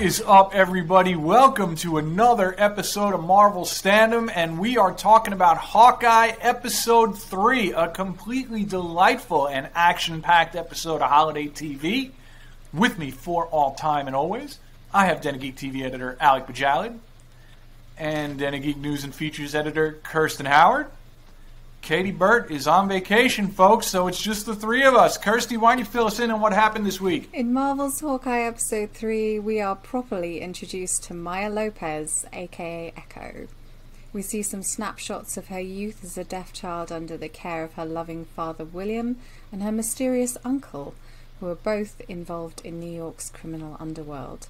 What is up, everybody? Welcome to another episode of Marvel Standom, and we are talking about Hawkeye Episode 3, a completely delightful and action packed episode of holiday TV. With me for all time and always, I have Geek TV editor Alec Bojalad and Geek News and Features editor Kirsten Howard. Kayti Burt is on vacation, folks, so it's just the three of us. Kirsty, why don't you fill us in on what happened this week? In Marvel's Hawkeye episode 3, we are properly introduced to Maya Lopez, aka Echo. We see some snapshots of her youth as a deaf child under the care of her loving father William and her mysterious uncle, who are both involved in New York's criminal underworld.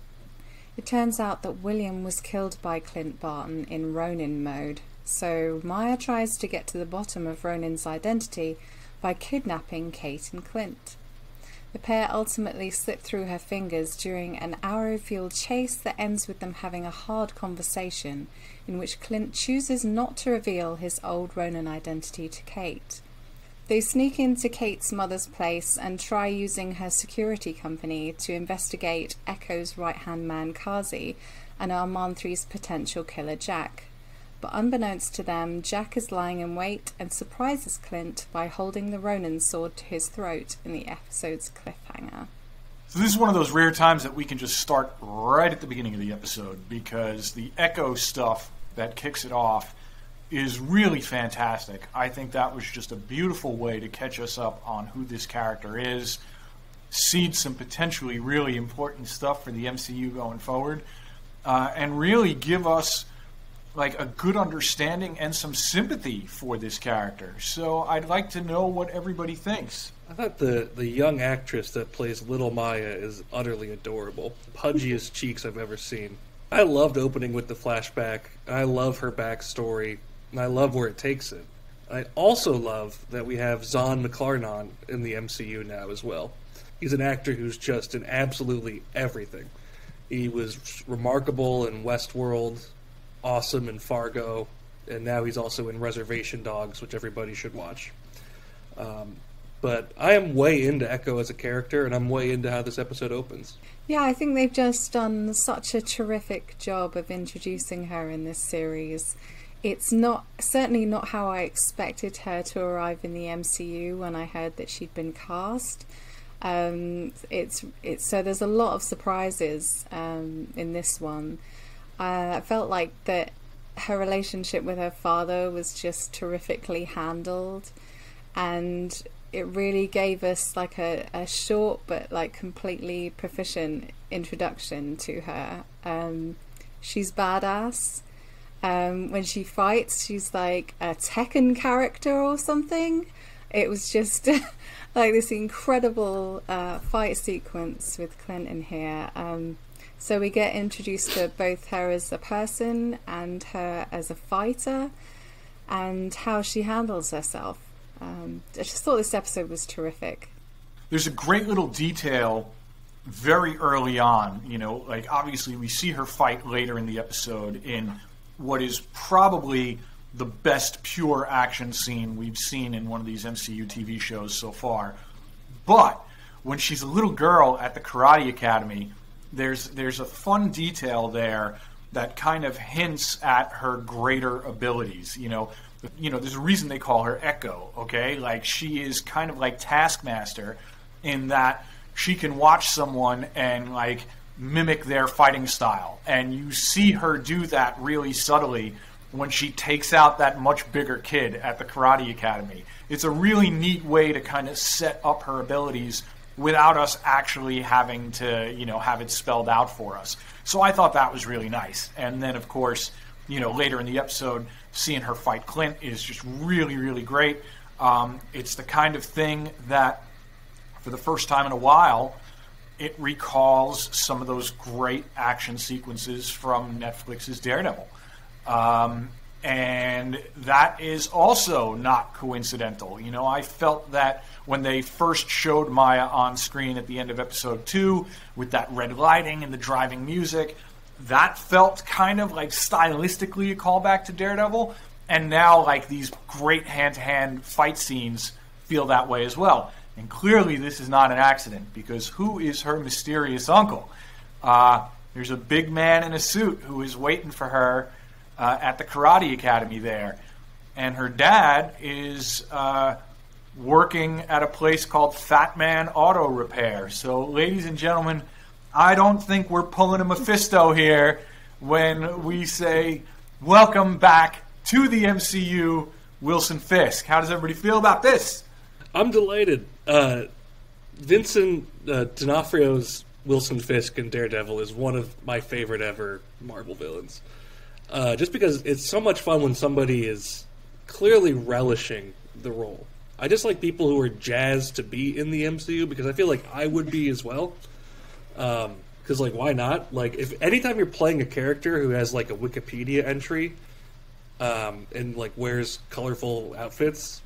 It turns out that William was killed by Clint Barton in Ronin mode, so Maya tries to get to the bottom of Ronin's identity by kidnapping Kate and Clint. The pair ultimately slip through her fingers during an arrow fueled chase that ends with them having a hard conversation in which Clint chooses not to reveal his old Ronin identity to Kate. They sneak into Kate's mother's place and try using her security company to investigate Echo's right hand man Kazi and Armand 3's potential killer Jack. But unbeknownst to them, Jack is lying in wait and surprises Clint by holding the Ronin sword to his throat in the episode's cliffhanger. So this is one of those rare times that we can just start right at the beginning of the episode because the Echo stuff that kicks it off is really fantastic. I think that was just a beautiful way to catch us up on who this character is, seed some potentially really important stuff for the MCU going forward, uh, and really give us like a good understanding and some sympathy for this character. So I'd like to know what everybody thinks. I thought the, the young actress that plays Little Maya is utterly adorable. Pudgiest cheeks I've ever seen. I loved opening with the flashback. I love her backstory, and I love where it takes it. I also love that we have Zahn McClarnon in the MCU now as well. He's an actor who's just in absolutely everything. He was remarkable in Westworld, awesome in Fargo, and now he's also in Reservation Dogs, which everybody should watch. Um, but I am way into Echo as a character, and I'm way into how this episode opens. Yeah, I think they've just done such a terrific job of introducing her in this series. It's not certainly not how I expected her to arrive in the MCU when I heard that she'd been cast. Um, it's it's so there's a lot of surprises um, in this one. Uh, I felt like that her relationship with her father was just terrifically handled, and it really gave us like a, a short but like completely proficient introduction to her. Um, she's badass. Um, when she fights, she's like a Tekken character or something. It was just like this incredible uh, fight sequence with Clinton here. Um, so we get introduced to both her as a person and her as a fighter and how she handles herself. Um, I just thought this episode was terrific. There's a great little detail very early on. You know, like obviously we see her fight later in the episode in what is probably the best pure action scene we've seen in one of these MCU TV shows so far. But when she's a little girl at the Karate Academy, there's there's a fun detail there that kind of hints at her greater abilities. You know, you know, there's a reason they call her Echo. Okay, like she is kind of like Taskmaster in that she can watch someone and like mimic their fighting style, and you see her do that really subtly when she takes out that much bigger kid at the Karate Academy. It's a really neat way to kind of set up her abilities without us actually having to, you know, have it spelled out for us. So I thought that was really nice. And then, of course, you know, later in the episode, seeing her fight Clint is just really, really great. Um, it's the kind of thing that, for the first time in a while, it recalls some of those great action sequences from Netflix's Daredevil. Um, and that is also not coincidental. You know, I felt that when they first showed Maya on screen at the end of episode two with that red lighting and the driving music, that felt kind of like stylistically a callback to Daredevil. And now, like these great hand to hand fight scenes feel that way as well. And clearly, this is not an accident because who is her mysterious uncle? Uh, there's a big man in a suit who is waiting for her uh, at the karate academy there, and her dad is uh, working at a place called Fat Man Auto Repair. So, ladies and gentlemen, I don't think we're pulling a Mephisto here when we say welcome back to the MCU, Wilson Fisk. How does everybody feel about this? I'm delighted. Uh, Vincent uh, D'Onofrio's Wilson Fisk in Daredevil is one of my favorite ever Marvel villains. Uh, just because it's so much fun when somebody is clearly relishing the role. I just like people who are jazzed to be in the MCU because I feel like I would be as well. Because um, like, why not? Like, if anytime you're playing a character who has like a Wikipedia entry, um, and like wears colorful outfits,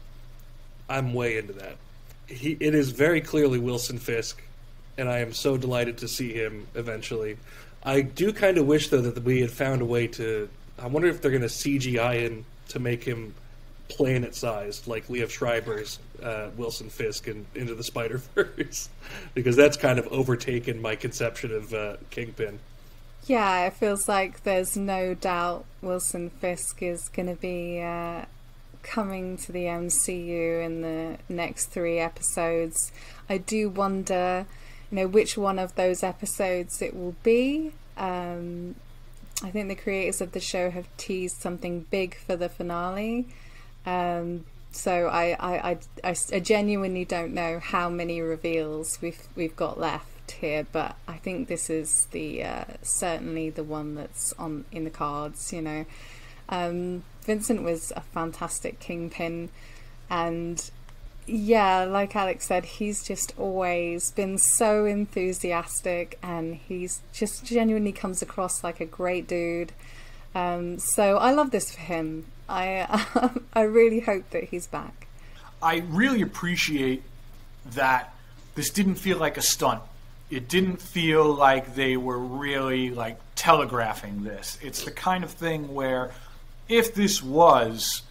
I'm way into that. He, it is very clearly Wilson Fisk, and I am so delighted to see him eventually. I do kind of wish though that we had found a way to. I wonder if they're going to CGI in to make him planet sized, like Liev Schreiber's uh, Wilson Fisk in Into the Spider Verse, because that's kind of overtaken my conception of uh, Kingpin. Yeah, it feels like there's no doubt Wilson Fisk is going to be uh, coming to the MCU in the next three episodes. I do wonder, you know, which one of those episodes it will be. Um, I think the creators of the show have teased something big for the finale. Um, so I, I, I, I, genuinely don't know how many reveals we've we've got left here, but I think this is the uh, certainly the one that's on in the cards. You know, um, Vincent was a fantastic kingpin, and yeah, like Alex said, he's just always been so enthusiastic, and he's just genuinely comes across like a great dude. Um, so I love this for him. I um, I really hope that he's back. I really appreciate that this didn't feel like a stunt. It didn't feel like they were really like telegraphing this. It's the kind of thing where if this was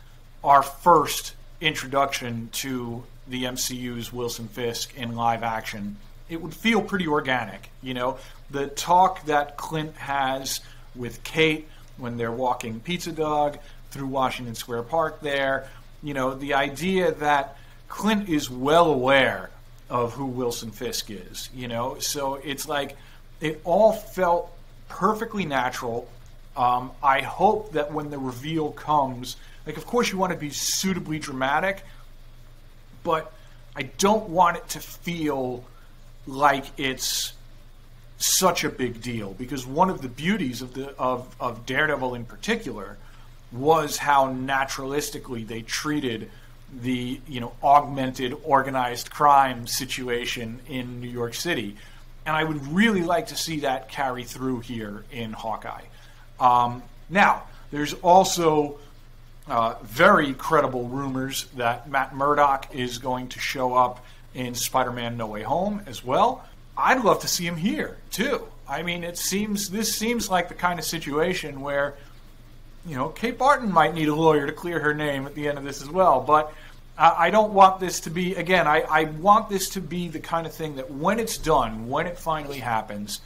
our first introduction to the MCU's Wilson Fisk in live action, it would feel pretty organic. You know, the talk that Clint has with Kate when they're walking Pizza Dog, through Washington Square Park there. You know, the idea that Clint is well aware of who Wilson Fisk is, you know, so it's like it all felt perfectly natural. Um, I hope that when the reveal comes, like, of course, you want to be suitably dramatic, but I don't want it to feel like it's such a big deal because one of the beauties of the of, of Daredevil in particular was how naturalistically they treated the you know augmented organized crime situation in New York City, and I would really like to see that carry through here in Hawkeye. Um, now, there's also uh, very credible rumors that Matt Murdock is going to show up in Spider-Man: No Way Home as well. I'd love to see him here too. I mean, it seems this seems like the kind of situation where you know, Kate Barton might need a lawyer to clear her name at the end of this as well. But I, I don't want this to be, again, I, I want this to be the kind of thing that when it's done, when it finally happens,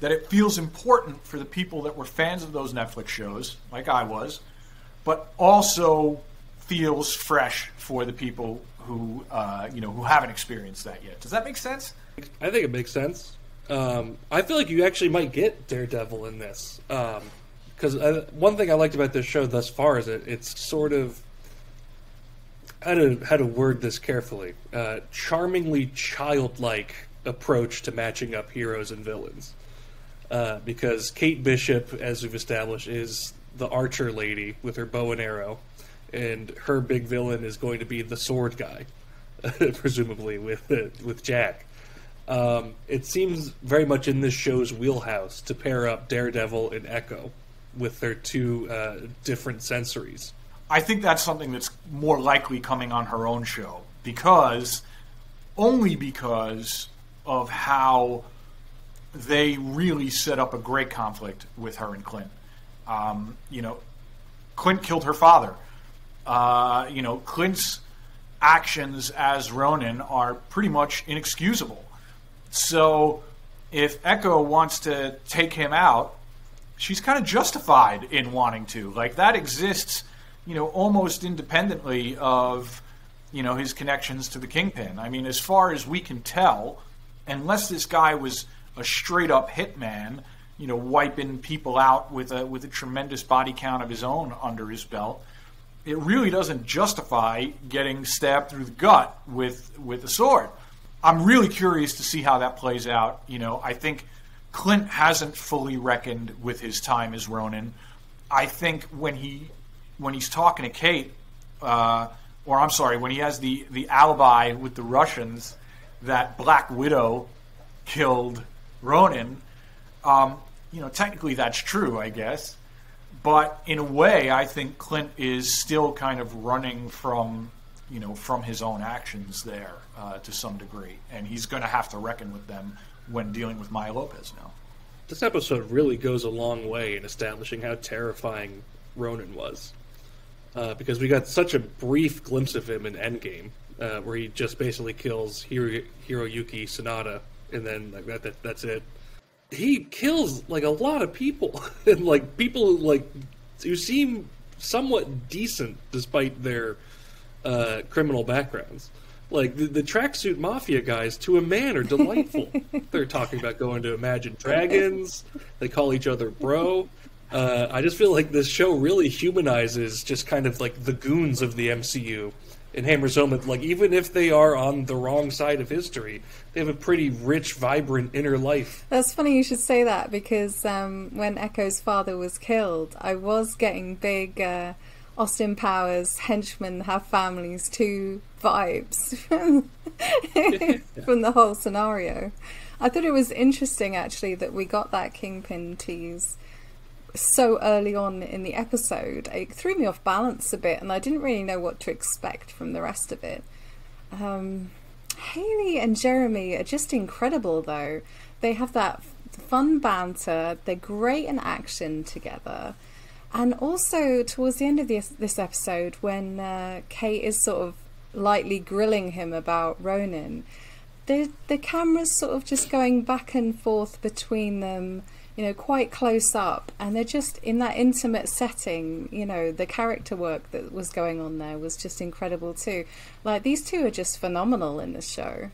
that it feels important for the people that were fans of those Netflix shows, like I was, but also feels fresh for the people who uh, you know who haven't experienced that yet. Does that make sense? I think it makes sense. Um, I feel like you actually might get Daredevil in this. Um, because uh, one thing I liked about this show thus far is it it's sort of how to how to word this carefully, uh, charmingly childlike approach to matching up heroes and villains. Uh, because Kate Bishop, as we've established, is the archer lady with her bow and arrow, and her big villain is going to be the sword guy, presumably with uh, with Jack. Um, it seems very much in this show's wheelhouse to pair up Daredevil and Echo with their two uh, different sensories. I think that's something that's more likely coming on her own show because only because of how they really set up a great conflict with her and Clint. Um, you know, Clint killed her father. Uh, you know, Clint's actions as Ronin are pretty much inexcusable. So if Echo wants to take him out, she's kind of justified in wanting to. Like that exists, you know, almost independently of, you know, his connections to the Kingpin. I mean, as far as we can tell, unless this guy was a straight up hitman, you know, wiping people out with a with a tremendous body count of his own under his belt, it really doesn't justify getting stabbed through the gut with with a sword. I'm really curious to see how that plays out. You know, I think Clint hasn't fully reckoned with his time as Ronin. I think when he when he's talking to Kate, uh, or I'm sorry, when he has the the alibi with the Russians that Black Widow killed Ronin, um, you know, technically that's true, I guess. But in a way, I think Clint is still kind of running from, you know, from his own actions there uh, to some degree, and he's going to have to reckon with them when dealing with Maya Lopez now. This episode really goes a long way in establishing how terrifying Ronin was, uh, because we got such a brief glimpse of him in Endgame, uh, where he just basically kills Hiro- Hiroyuki Sanada, and then like that, that that's it he kills like a lot of people and like people who like who seem somewhat decent despite their uh, criminal backgrounds. Like the, the tracksuit mafia guys, to a man, are delightful. They're talking about going to Imagine Dragons. They call each other bro. Uh, I just feel like this show really humanizes just kind of like the goons of the MCU in hammers home that like even if they are on the wrong side of history, they have a pretty rich, vibrant inner life. That's funny you should say that because um, when Echo's father was killed, I was getting big uh, Austin Powers henchmen have families two vibes from the whole scenario. I thought it was interesting actually that we got that Kingpin tease so early on in the episode. It threw me off balance a bit, and I didn't really know what to expect from the rest of it. Um, Haley and Jeremy are just incredible, though. They have that fun banter, they're great in action together. And also, towards the end of this, this episode, when uh, Kate is sort of lightly grilling him about Ronin, the, the camera's sort of just going back and forth between them you know, quite close up, and they're just in that intimate setting. You know, the character work that was going on there was just incredible too. Like these two are just phenomenal in this show.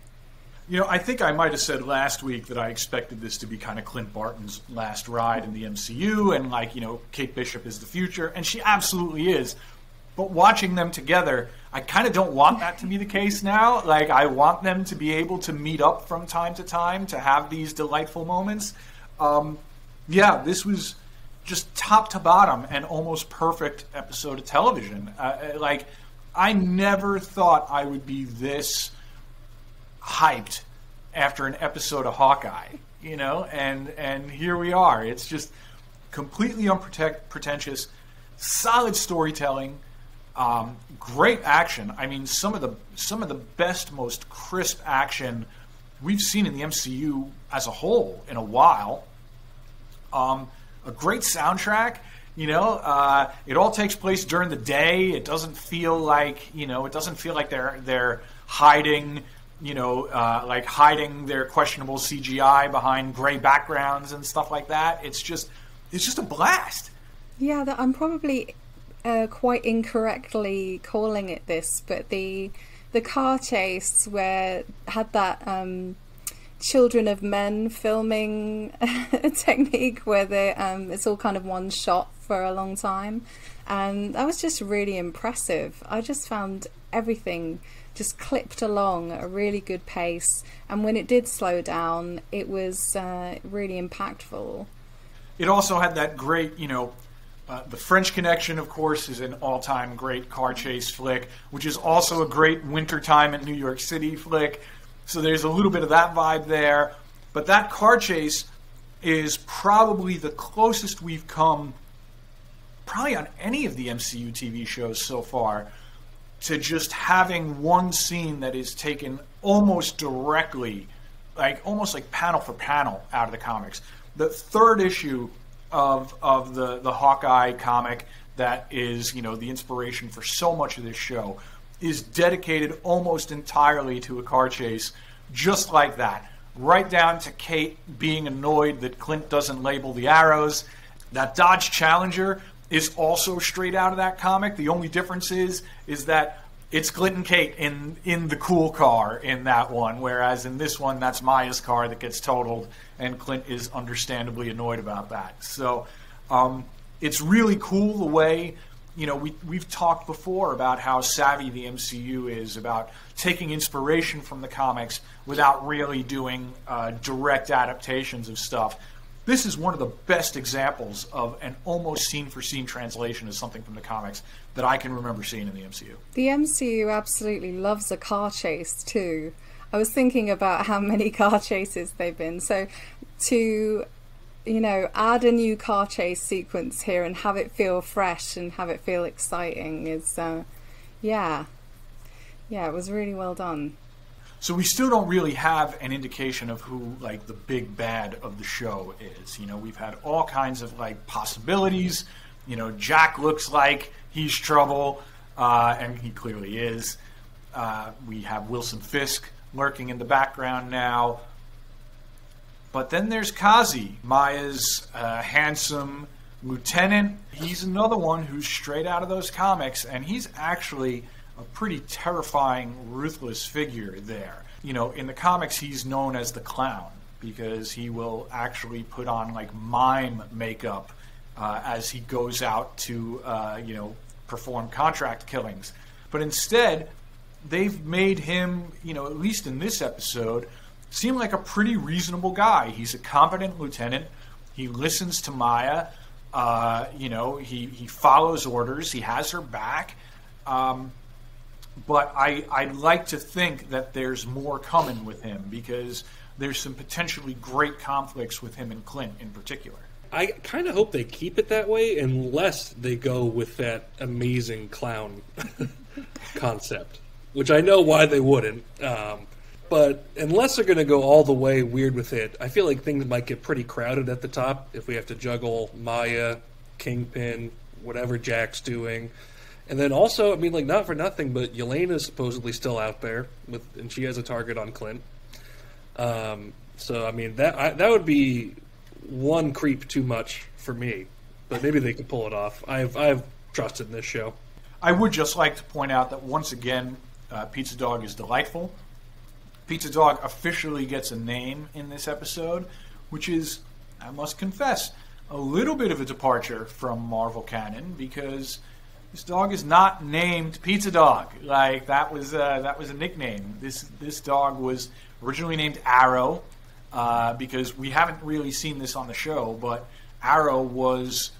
You know, I think I might have said last week that I expected this to be kind of Clint Barton's last ride in the MCU, and like, you know, Kate Bishop is the future, and she absolutely is. But watching them together, I kind of don't want that to be the case now. Like, I want them to be able to meet up from time to time to have these delightful moments. Um, yeah, this was just top to bottom an almost perfect episode of television. Uh, uh, like, I never thought I would be this hyped after an episode of Hawkeye, you know, and and here we are. It's just completely unpretentious, solid storytelling, um, great action. I mean, some of the some of the best, most crisp action we've seen in the MCU as a whole in a while. Um, a great soundtrack. You know, uh, it all takes place during the day. It doesn't feel like you know, it doesn't feel like they're they're hiding. You know, uh, like hiding their questionable CGI behind gray backgrounds and stuff like that. It's just, it's just a blast. Yeah, I'm probably uh, quite incorrectly calling it this, but the the car chase where had that um, Children of Men filming technique where they um, it's all kind of one shot for a long time, and that was just really impressive. I just found everything just clipped along at a really good pace, and when it did slow down, it was uh, really impactful. It also had that great, you know, uh, the French Connection, of course, is an all-time great car chase flick, which is also a great wintertime in New York City flick. So there's a little bit of that vibe there. But that car chase is probably the closest we've come, probably on any of the MCU TV shows so far, to just having one scene that is taken almost directly, like almost like panel for panel out of the comics. The third issue of of the the Hawkeye comic that is you know the inspiration for so much of this show is dedicated almost entirely to a car chase just like that. right down to Kate being annoyed that Clint doesn't label the arrows. That Dodge Challenger is also straight out of that comic. The only difference is is that it's Clint and Kate in in the cool car in that one, whereas in this one that's Maya's car that gets totaled, and Clint is understandably annoyed about that. So um, it's really cool the way you know we we've talked before about how savvy the MCU is about taking inspiration from the comics without really doing uh, direct adaptations of stuff. This is one of the best examples of an almost scene for scene translation of something from the comics that I can remember seeing in the MCU. The MCU absolutely loves a car chase too. I was thinking about how many car chases they've been. So to you know, add a new car chase sequence here and have it feel fresh and have it feel exciting is uh, yeah. Yeah, it was really well done. So we still don't really have an indication of who like the big bad of the show is. You know, we've had all kinds of like possibilities. You know, Jack looks like he's trouble, uh, and he clearly is. Uh, we have Wilson Fisk lurking in the background now. But then there's Kazi, Maya's uh, handsome lieutenant. He's another one who's straight out of those comics, and he's actually a pretty terrifying, ruthless figure there. You know, in the comics, he's known as the clown because he will actually put on like mime makeup uh, as he goes out to, uh, you know, perform contract killings. But instead, they've made him, you know, at least in this episode, seem like a pretty reasonable guy. He's a competent lieutenant. He listens to Maya. Uh, you know, he, he follows orders. He has her back. Um, but I, I'd like to think that there's more coming with him because there's some potentially great conflicts with him and Clint in particular. I kind of hope they keep it that way unless they go with that amazing clown concept, which I know why they wouldn't. Um, but unless they're going to go all the way weird with it, I feel like things might get pretty crowded at the top if we have to juggle Maya, Kingpin, whatever Jack's doing. And then also, I mean, like not for nothing, but Yelena's supposedly still out there with, and she has a target on Clint. Um, so I mean that I, that would be one creep too much for me, but maybe they could pull it off. I've I've trusted in this show. I would just like to point out that once again, uh, Pizza Dog is delightful. Pizza Dog officially gets a name in this episode, which is, I must confess, a little bit of a departure from Marvel canon because this dog is not named Pizza Dog. Like that was uh, that was a nickname. This this dog was originally named Arrow uh, because we haven't really seen this on the show, but Arrow was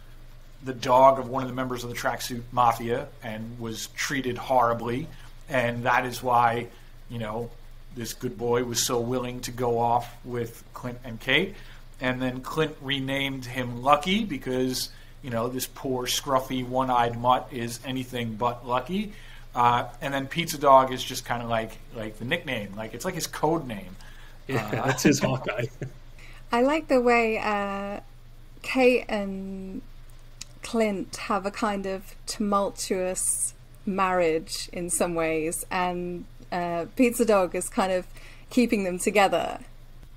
the dog of one of the members of the tracksuit mafia and was treated horribly, and that is why you know this good boy was so willing to go off with Clint and Kate. And then Clint renamed him Lucky because you know, this poor, scruffy, one eyed mutt is anything but lucky. Uh, and then Pizza Dog is just kind of like like the nickname, like it's like his code name. Yeah, uh, that's his Hawkeye. I like the way uh, Kate and Clint have a kind of tumultuous marriage in some ways, and uh, Pizza Dog is kind of keeping them together.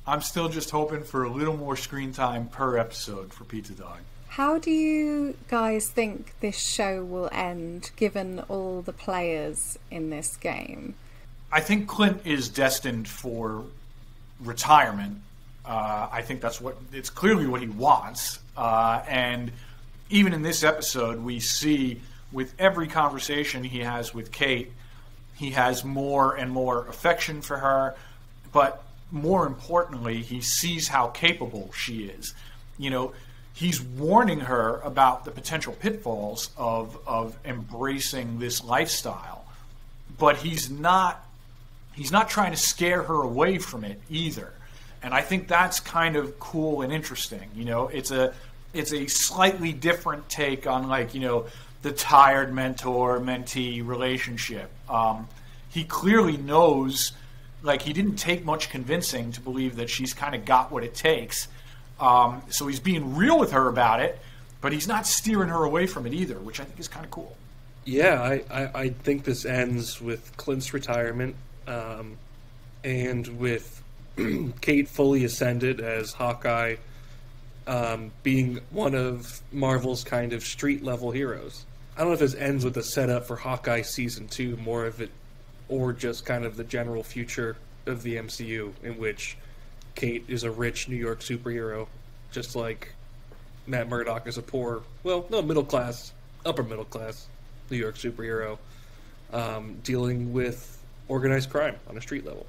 I'm still just hoping for a little more screen time per episode for Pizza Dog. How do you guys think this show will end given all the players in this game? I think Clint is destined for retirement. Uh, I think that's what it's clearly what he wants. Uh, and even in this episode, we see with every conversation he has with Kate, he has more and more affection for her. But more importantly, he sees how capable she is. You know, he's warning her about the potential pitfalls of of embracing this lifestyle. But he's not he's not trying to scare her away from it either. And i think that's kind of cool and interesting you know? It's a it's a slightly different take on like you know the tired mentor mentee relationship. Um, he clearly knows like he didn't take much convincing to believe that she's kind of got what it takes um, so he's being real with her about it, but he's not steering her away from it either, which I think is kind of cool. Yeah, I, I, I think this ends with Clint's retirement um, and with Kate fully ascended as Hawkeye, um, being one of Marvel's kind of street level heroes. I don't know if this ends with a setup for Hawkeye season two, more of it, or just kind of the general future of the MCU, in which Kate is a rich New York superhero, just like Matt Murdock is a poor, well, no, middle class, upper middle class New York superhero, um, dealing with organized crime on a street level.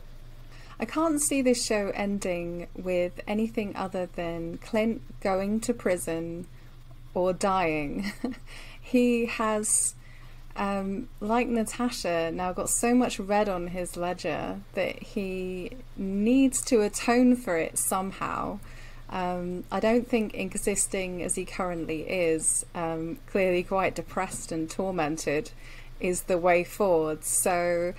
I can't see this show ending with anything other than Clint going to prison or dying. he has, um, like Natasha, now got so much red on his ledger that he needs to atone for it somehow. Um, I don't think existing as he currently is, um, clearly quite depressed and tormented, is the way forward. So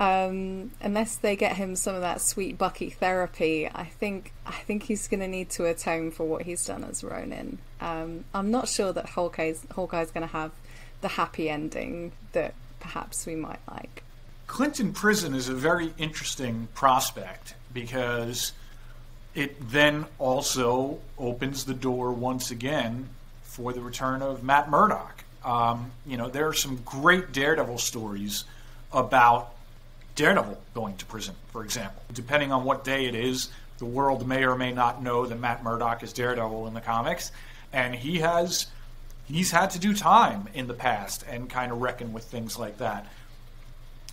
um, unless they get him some of that sweet Bucky therapy, I think I think he's going to need to atone for what he's done as Ronin. Um, I'm not sure that Hawkeye's, Hawkeye's going to have the happy ending that perhaps we might like. Clinton Prison is a very interesting prospect because it then also opens the door once again for the return of Matt Murdock. Um, you know, there are some great Daredevil stories about Daredevil going to prison, for example. Depending on what day it is, the world may or may not know that Matt Murdock is Daredevil in the comics, and he has he's had to do time in the past and kind of reckon with things like that.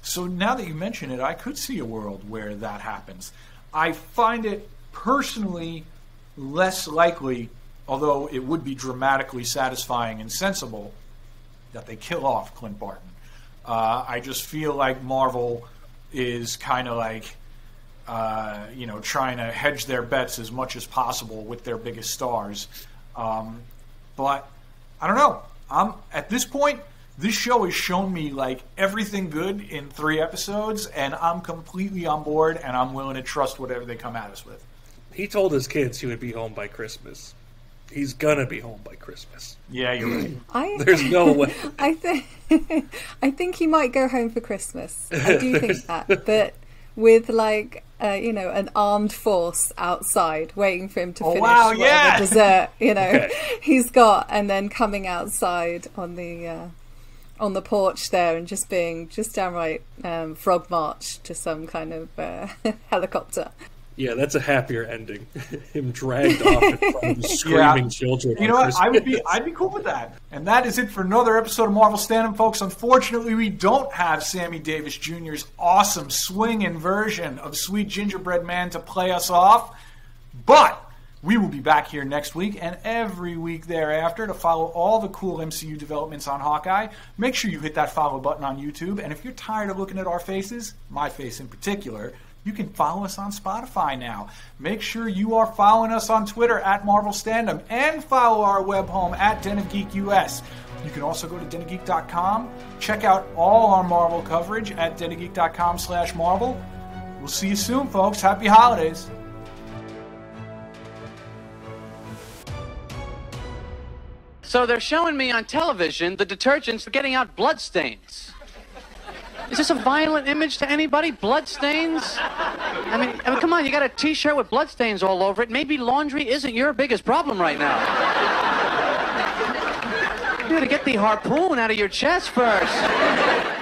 So now that you mention it, I could see a world where that happens. I find it personally less likely, although it would be dramatically satisfying and sensible, that they kill off Clint Barton. Uh, I just feel like Marvel is kind of like uh, you know trying to hedge their bets as much as possible with their biggest stars. Um, but I don't know. I'm at this point. This show has shown me like everything good in three episodes, and I'm completely on board, and I'm willing to trust whatever they come at us with. He told his kids he would be home by Christmas. He's gonna be home by Christmas. Yeah, you're right. I, There's no way. I think I think he might go home for Christmas. I do think that, but with like uh, you know an armed force outside waiting for him to Oh, finish wow, yeah. dessert you know Okay. he's got, and then coming outside on the uh, on the porch there and just being just downright um, frog march to some kind of uh, helicopter. Yeah, that's a happier ending. Him dragged off in front of screaming children. You know what? I would be I'd be cool with that. And that is it for another episode of Marvel Standom, folks. Unfortunately, we don't have Sammy Davis Jr.'s awesome swinging version of Sweet Gingerbread Man to play us off, but we will be back here next week and every week thereafter to follow all the cool MCU developments on Hawkeye. Make sure you hit that follow button on YouTube. And if you're tired of looking at our faces, my face in particular, you can follow us on Spotify now. Make sure you are following us on Twitter at Marvel Standom and follow our web home at Den of Geek US. You can also go to denofgeek.com, check out all our Marvel coverage at denofgeek.com slash Marvel. We'll see you soon, folks. Happy holidays. So they're showing me on television the detergents for getting out bloodstains. Is this a violent image to anybody? Bloodstains? I mean, I mean, come on, you got a t-shirt with bloodstains all over it. Maybe laundry isn't your biggest problem right now. You gotta get the harpoon out of your chest first.